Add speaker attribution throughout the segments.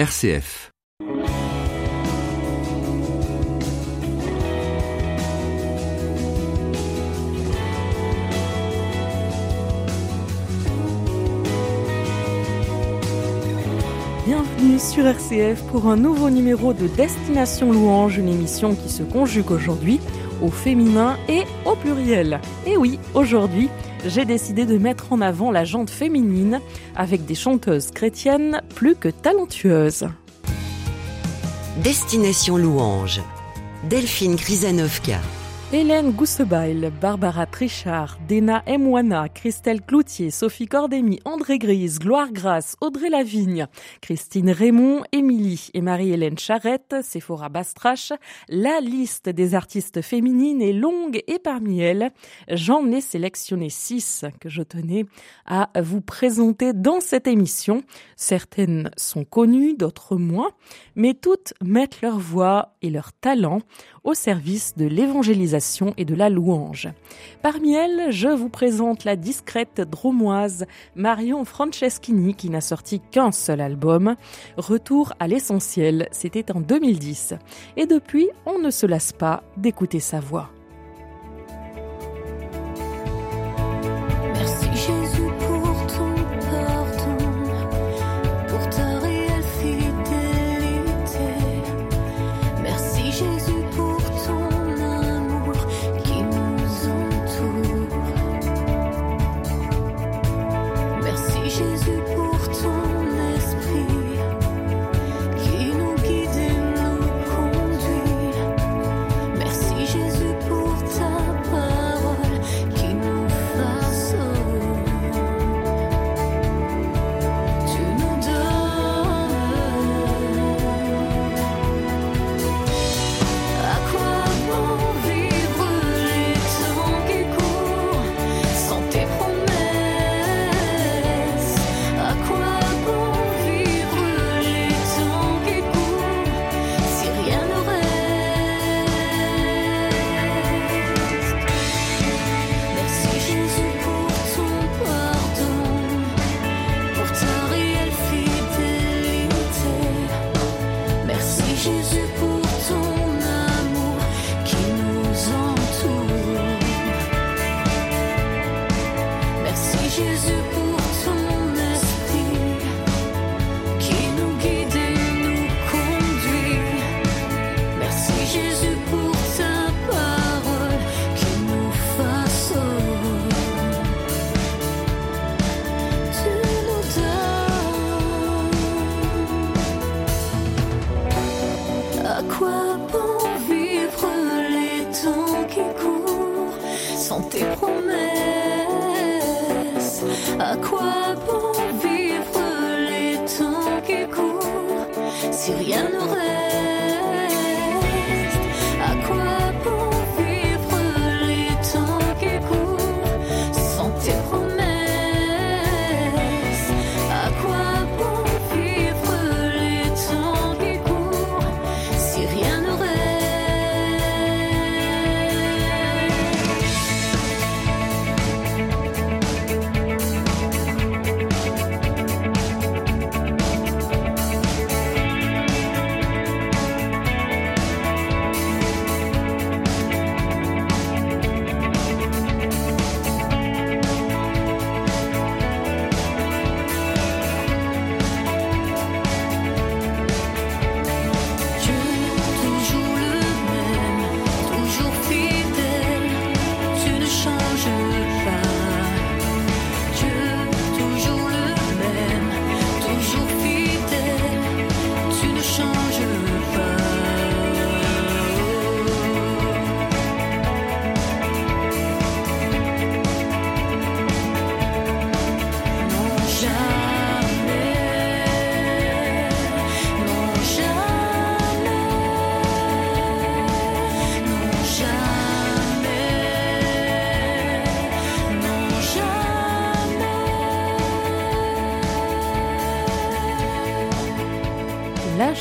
Speaker 1: RCF.
Speaker 2: Bienvenue sur RCF pour un nouveau numéro de Destination Louange, une émission qui se conjugue aujourd'hui au féminin et au pluriel. Et oui, aujourd'hui, j'ai décidé de mettre en avant la jante féminine avec des chanteuses chrétiennes plus que talentueuses.
Speaker 3: Destination Louange. Delphine Krizanovka.
Speaker 2: Hélène Goussebail, Barbara Trichard, Dena Emwana, Christelle Cloutier, Sophie Cordémy, André Grise, Gloire Grasse, Audrey Lavigne, Christine Raymond, Émilie et Marie-Hélène Charrette, Sephora Bastrache. La liste des artistes féminines est longue et parmi elles, j'en ai sélectionné six que je tenais à vous présenter dans cette émission. Certaines sont connues, d'autres moins, mais toutes mettent leur voix et leur talent au service de l'évangélisation et de la louange. Parmi elles, je vous présente la discrète dromoise Marion Franceschini qui n'a sorti qu'un seul album. Retour à l'essentiel, c'était en 2010. Et depuis, on ne se lasse pas d'écouter sa voix.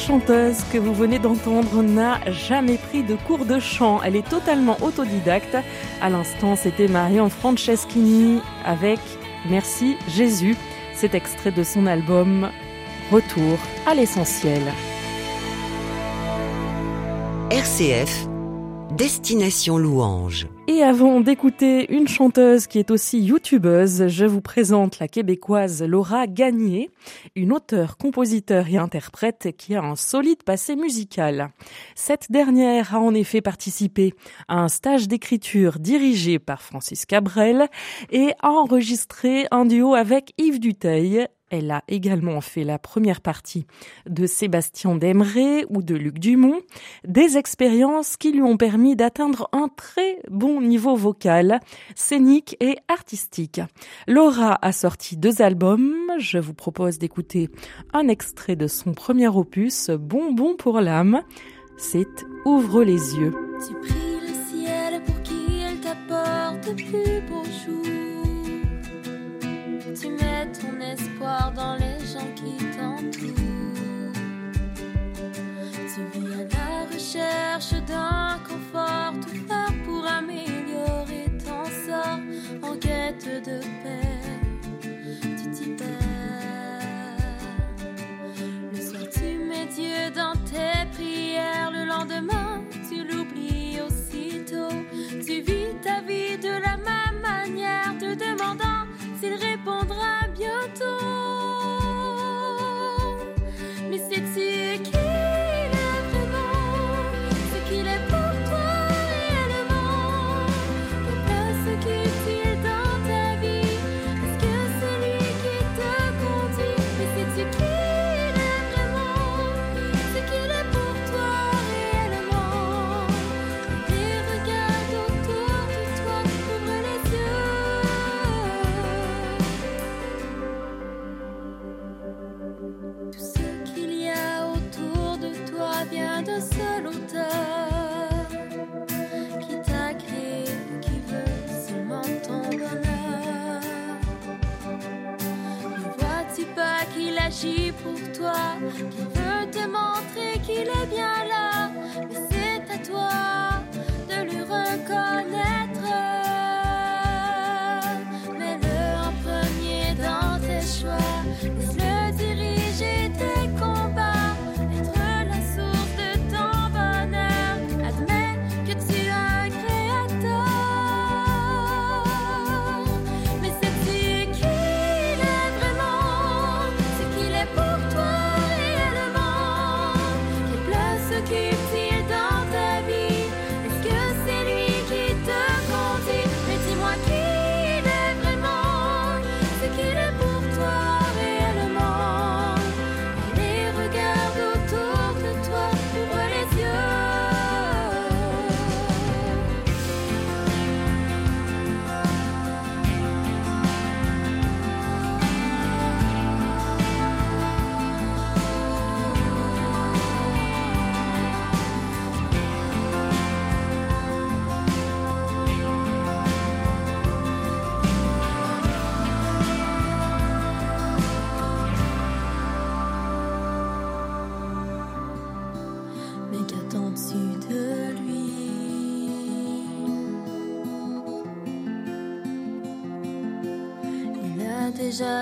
Speaker 2: Chanteuse que vous venez d'entendre n'a jamais pris de cours de chant. Elle est totalement autodidacte. À l'instant, c'était Marion Franceschini avec Merci Jésus. Cet extrait de son album
Speaker 4: Retour à l'essentiel.
Speaker 3: RCF, Destination Louange.
Speaker 4: Et avant d'écouter une chanteuse qui est aussi youtubeuse, je vous présente la québécoise Laura Gagné, une auteure, compositeur et interprète qui a un solide passé musical. Cette dernière a en effet participé à un stage d'écriture dirigé par Francis Cabrel et a enregistré un duo avec Yves Duteil elle a également fait la première partie de Sébastien Demeret ou de Luc Dumont, des expériences qui lui ont permis d'atteindre un très bon niveau vocal, scénique et artistique. Laura a sorti deux albums. Je vous propose d'écouter un extrait de son premier opus, Bonbon pour l'âme. C'est Ouvre les yeux.
Speaker 5: Tu mets ton espoir dans les gens qui t'entourent. Tu viens à la recherche d'un confort, tout faire pour améliorer ton sort en quête de paix. Tu t'y perds. Le soir, tu mets Dieu dans tes prières. Le lendemain, agit pour toi, qu'il veut te montrer qu'il est bien là, mais c'est à toi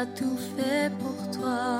Speaker 5: tout fait pour toi.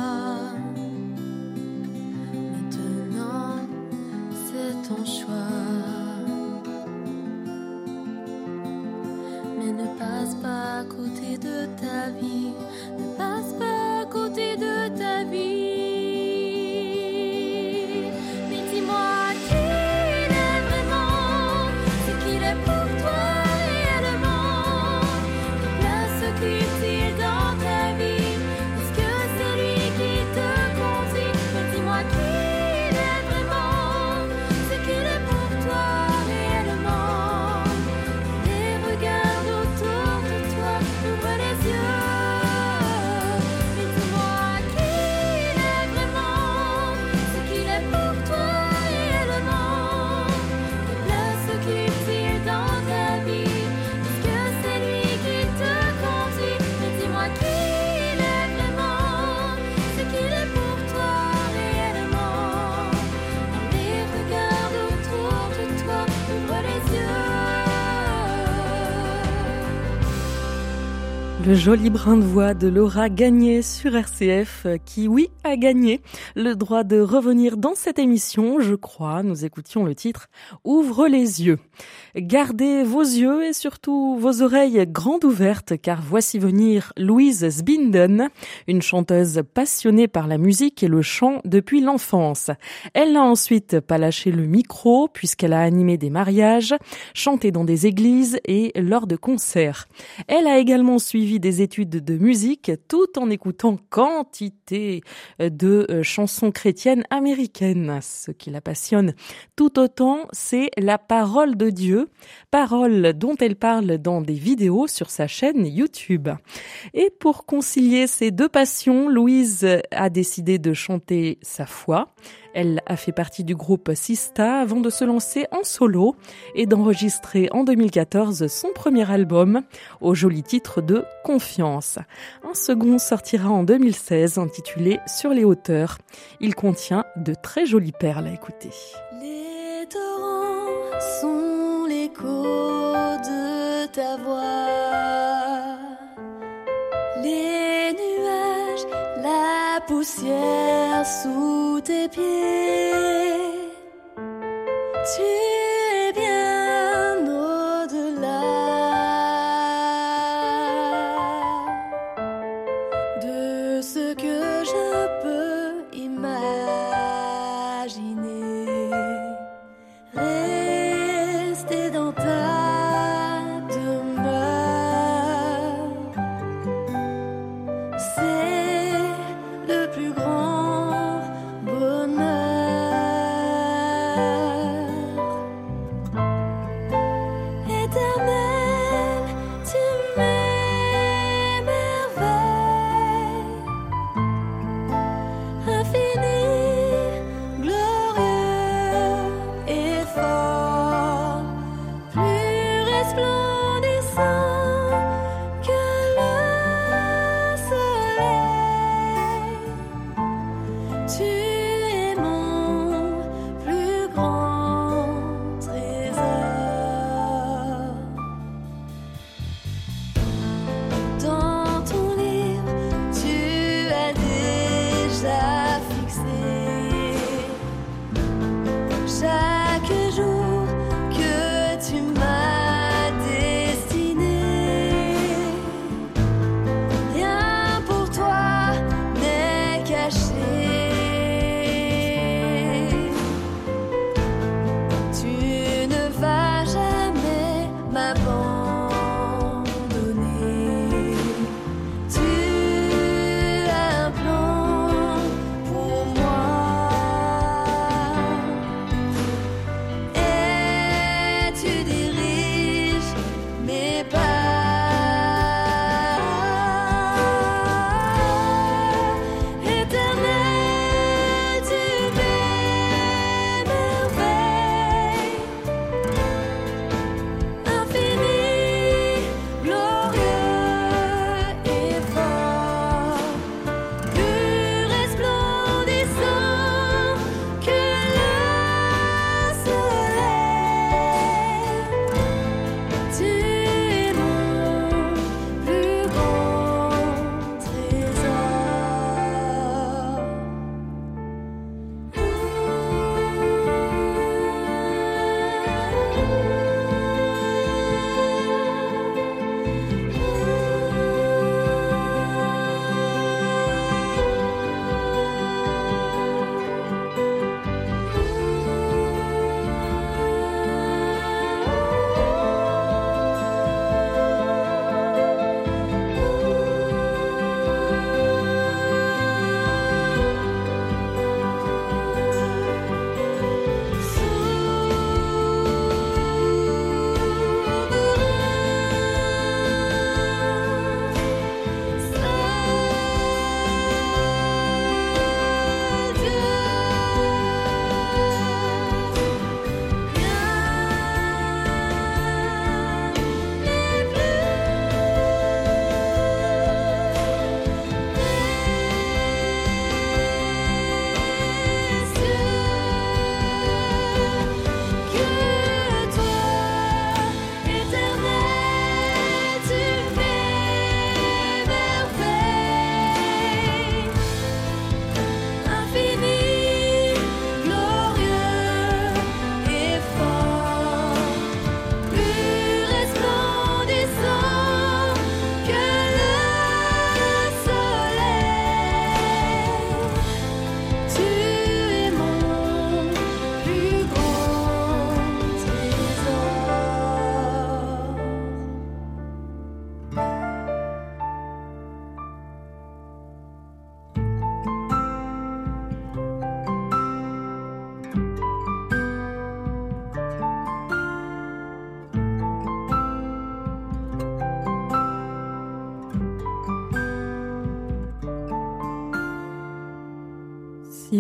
Speaker 4: Le joli brin de voix de Laura Gagné sur RCF, qui, oui, a gagné le droit de revenir dans cette émission, je crois. Nous écoutions le titre Ouvre les yeux. Gardez vos yeux et surtout vos oreilles grandes ouvertes, car voici venir Louise Sbinden, une chanteuse passionnée par la musique et le chant depuis l'enfance. Elle n'a ensuite pas lâché le micro, puisqu'elle a animé des mariages, chanté dans des églises et lors de concerts. Elle a également suivi des études de musique tout en écoutant quantité de euh, chansons chrétiennes américaines. Ce qui la passionne tout autant, c'est la parole de Dieu, parole dont elle parle dans des vidéos sur sa chaîne YouTube. Et pour concilier ces deux passions, Louise a décidé de chanter sa foi. Elle a fait partie du groupe Sista avant de se lancer en solo et d'enregistrer en 2014 son premier album au joli titre de Confiance. Un second sortira en 2016 intitulé Sur les hauteurs. Il contient de très jolies perles à écouter.
Speaker 2: Les torrents sont l'écho de. Sous tes pieds.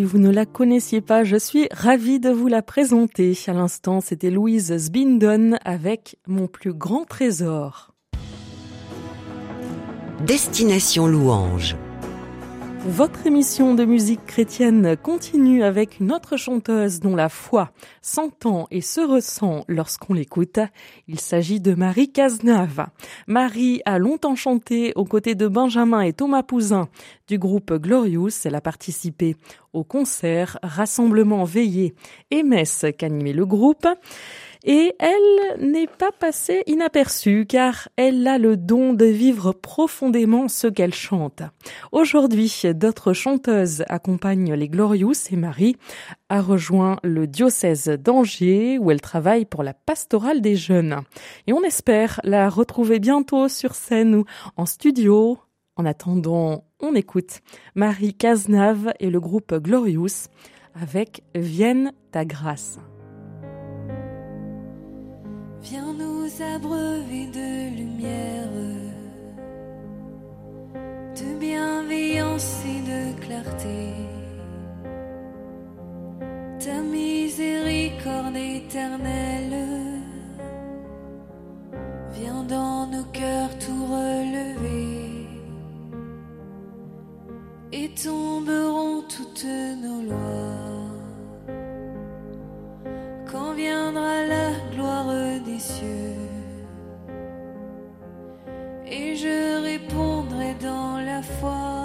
Speaker 4: Vous ne la connaissiez pas, je suis ravie de vous la présenter. À l'instant, c'était Louise Sbindon avec Mon plus grand trésor.
Speaker 3: Destination Louange.
Speaker 4: Votre émission de musique chrétienne continue avec une autre chanteuse dont la foi s'entend et se ressent lorsqu'on l'écoute. Il s'agit de Marie Cazenave. Marie a longtemps chanté aux côtés de Benjamin et Thomas Pouzin du groupe Glorious. Elle a participé au concert, rassemblement veillé et messe qu'animait le groupe. Et elle n'est pas passée inaperçue car elle a le don de vivre profondément ce qu'elle chante. Aujourd'hui, d'autres chanteuses accompagnent les Glorious et Marie a rejoint le diocèse d'Angers où elle travaille pour la pastorale des jeunes. Et on espère la retrouver bientôt sur scène ou en studio. En attendant, on écoute Marie Cazenave et le groupe Glorious avec Vienne ta grâce.
Speaker 2: Viens nous abreuver de lumière, de bienveillance et de clarté. Ta miséricorde éternelle, viens dans nos cœurs tout relever et tomberont toutes nos lois. Quand viendra la gloire des cieux, et je répondrai dans la foi.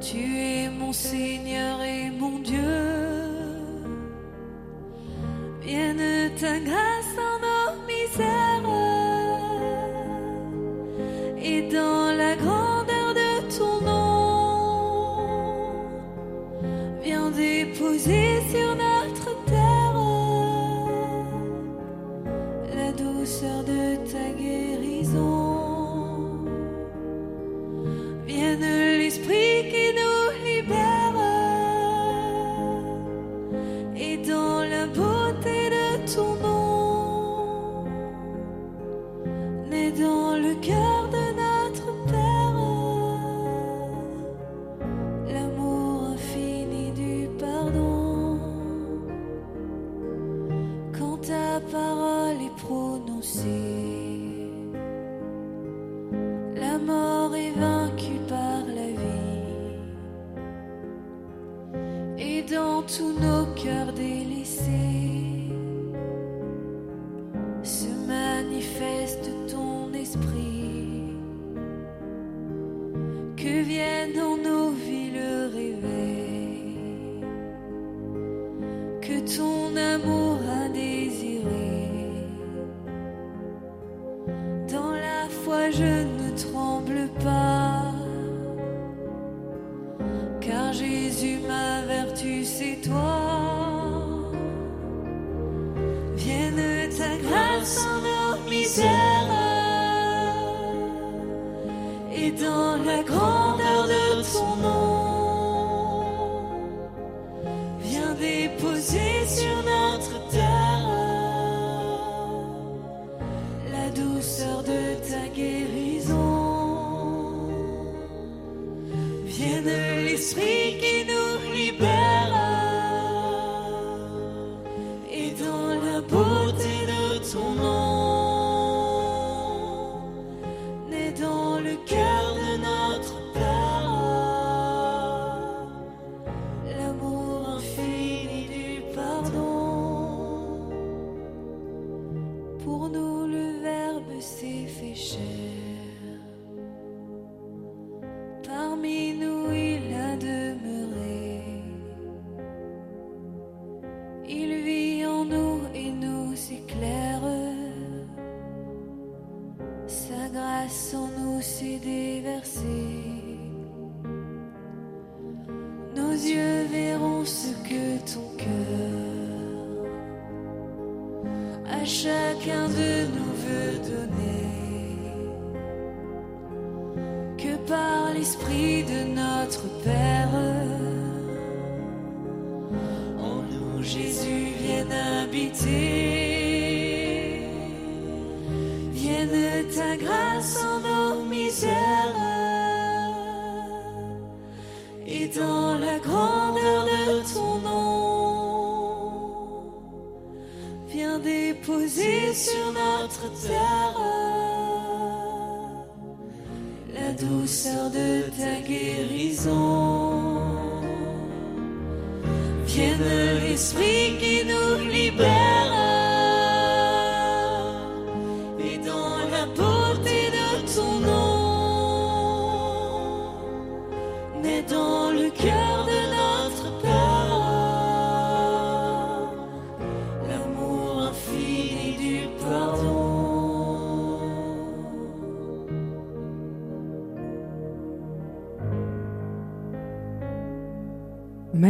Speaker 2: Tu es mon Seigneur et mon Dieu. Jésus, ma vertu, c'est toi. Pour nous, le Verbe s'est fait chair. Sur notre terre la douceur de ta guérison. Vienne l'esprit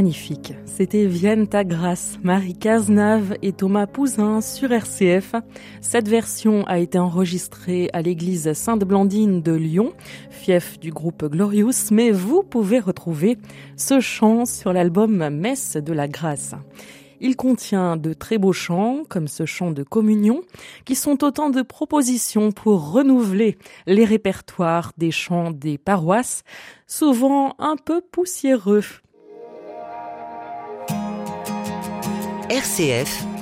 Speaker 4: Magnifique. C'était Vienne ta grâce, Marie Cazenave et Thomas Pouzin sur RCF. Cette version a été enregistrée à l'église Sainte-Blandine de Lyon, fief du groupe Glorious, mais vous pouvez retrouver ce chant sur l'album Messe de la grâce. Il contient de très beaux chants, comme ce chant de communion, qui sont autant de propositions pour renouveler les répertoires des chants des paroisses, souvent un peu poussiéreux.
Speaker 3: RCF,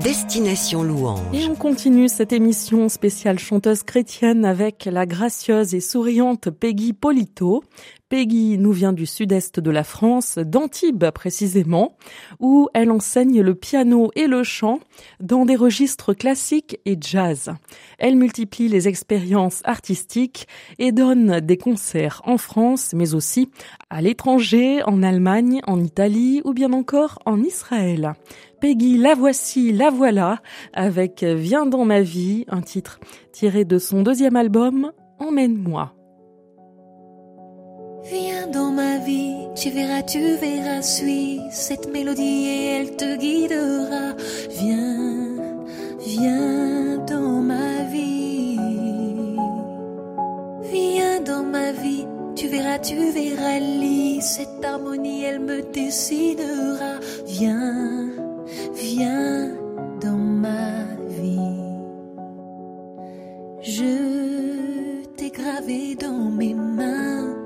Speaker 3: Destination Louange.
Speaker 4: Et on continue cette émission spéciale chanteuse chrétienne avec la gracieuse et souriante Peggy Polito. Peggy nous vient du sud-est de la France, d'Antibes précisément, où elle enseigne le piano et le chant dans des registres classiques et jazz. Elle multiplie les expériences artistiques et donne des concerts en France, mais aussi à l'étranger, en Allemagne, en Italie ou bien encore en Israël. Peggy, la voici, la voilà, avec Viens dans ma vie, un titre tiré de son deuxième album, Emmène-moi.
Speaker 2: Viens dans ma vie, tu verras, tu verras, suis cette mélodie et elle te guidera. Viens, viens dans ma vie. Viens dans ma vie, tu verras, tu verras, lis cette harmonie, elle me décidera. Viens, viens dans ma vie. Je t'ai gravé dans mes mains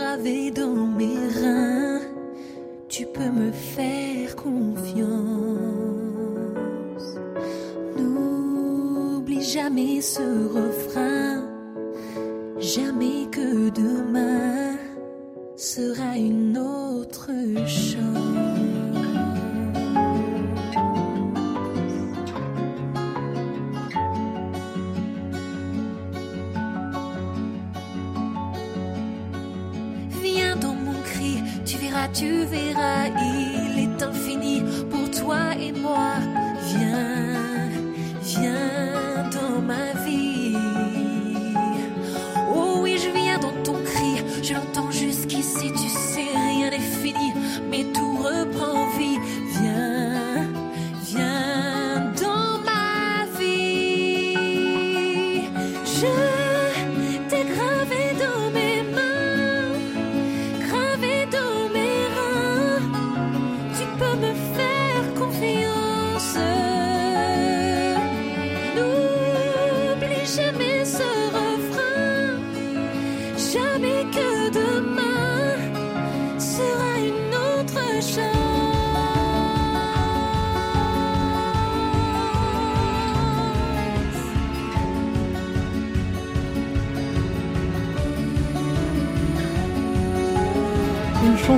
Speaker 2: gravé dans mes reins, tu peux me faire confiance. N'oublie jamais ce refrain, jamais que demain sera une autre chance. Tu verras,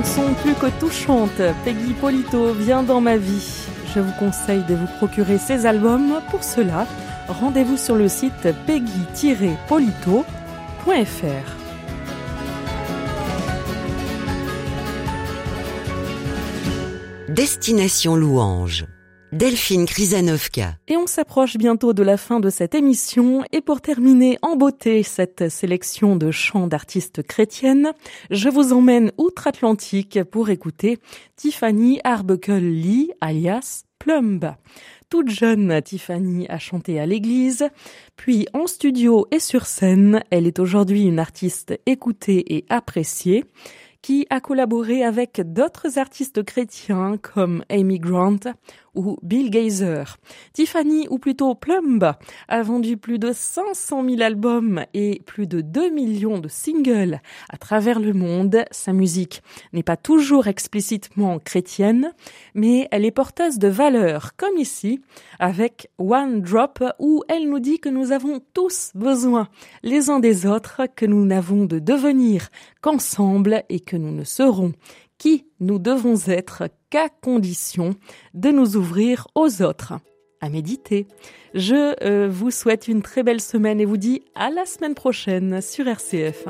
Speaker 4: chanson plus que touchante, Peggy Polito vient dans ma vie. Je vous conseille de vous procurer ces albums. Pour cela, rendez-vous sur le site peggy-polito.fr.
Speaker 3: Destination Louange. Delphine Krizanovka.
Speaker 4: Et on s'approche bientôt de la fin de cette émission. Et pour terminer en beauté cette sélection de chants d'artistes chrétiennes, je vous emmène outre-Atlantique pour écouter Tiffany Arbuckle-Lee, alias Plumb. Toute jeune, Tiffany a chanté à l'église, puis en studio et sur scène. Elle est aujourd'hui une artiste écoutée et appréciée qui a collaboré avec d'autres artistes chrétiens comme Amy Grant ou Bill Gazer. Tiffany, ou plutôt Plumb, a vendu plus de 500 000 albums et plus de 2 millions de singles à travers le monde. Sa musique n'est pas toujours explicitement chrétienne, mais elle est porteuse de valeurs, comme ici, avec One Drop, où elle nous dit que nous avons tous besoin les uns des autres, que nous n'avons de devenir qu'ensemble et que nous ne serons qui nous devons être qu'à condition de nous ouvrir aux autres. À méditer. Je euh, vous souhaite une très belle semaine et vous dis à la semaine prochaine sur RCF.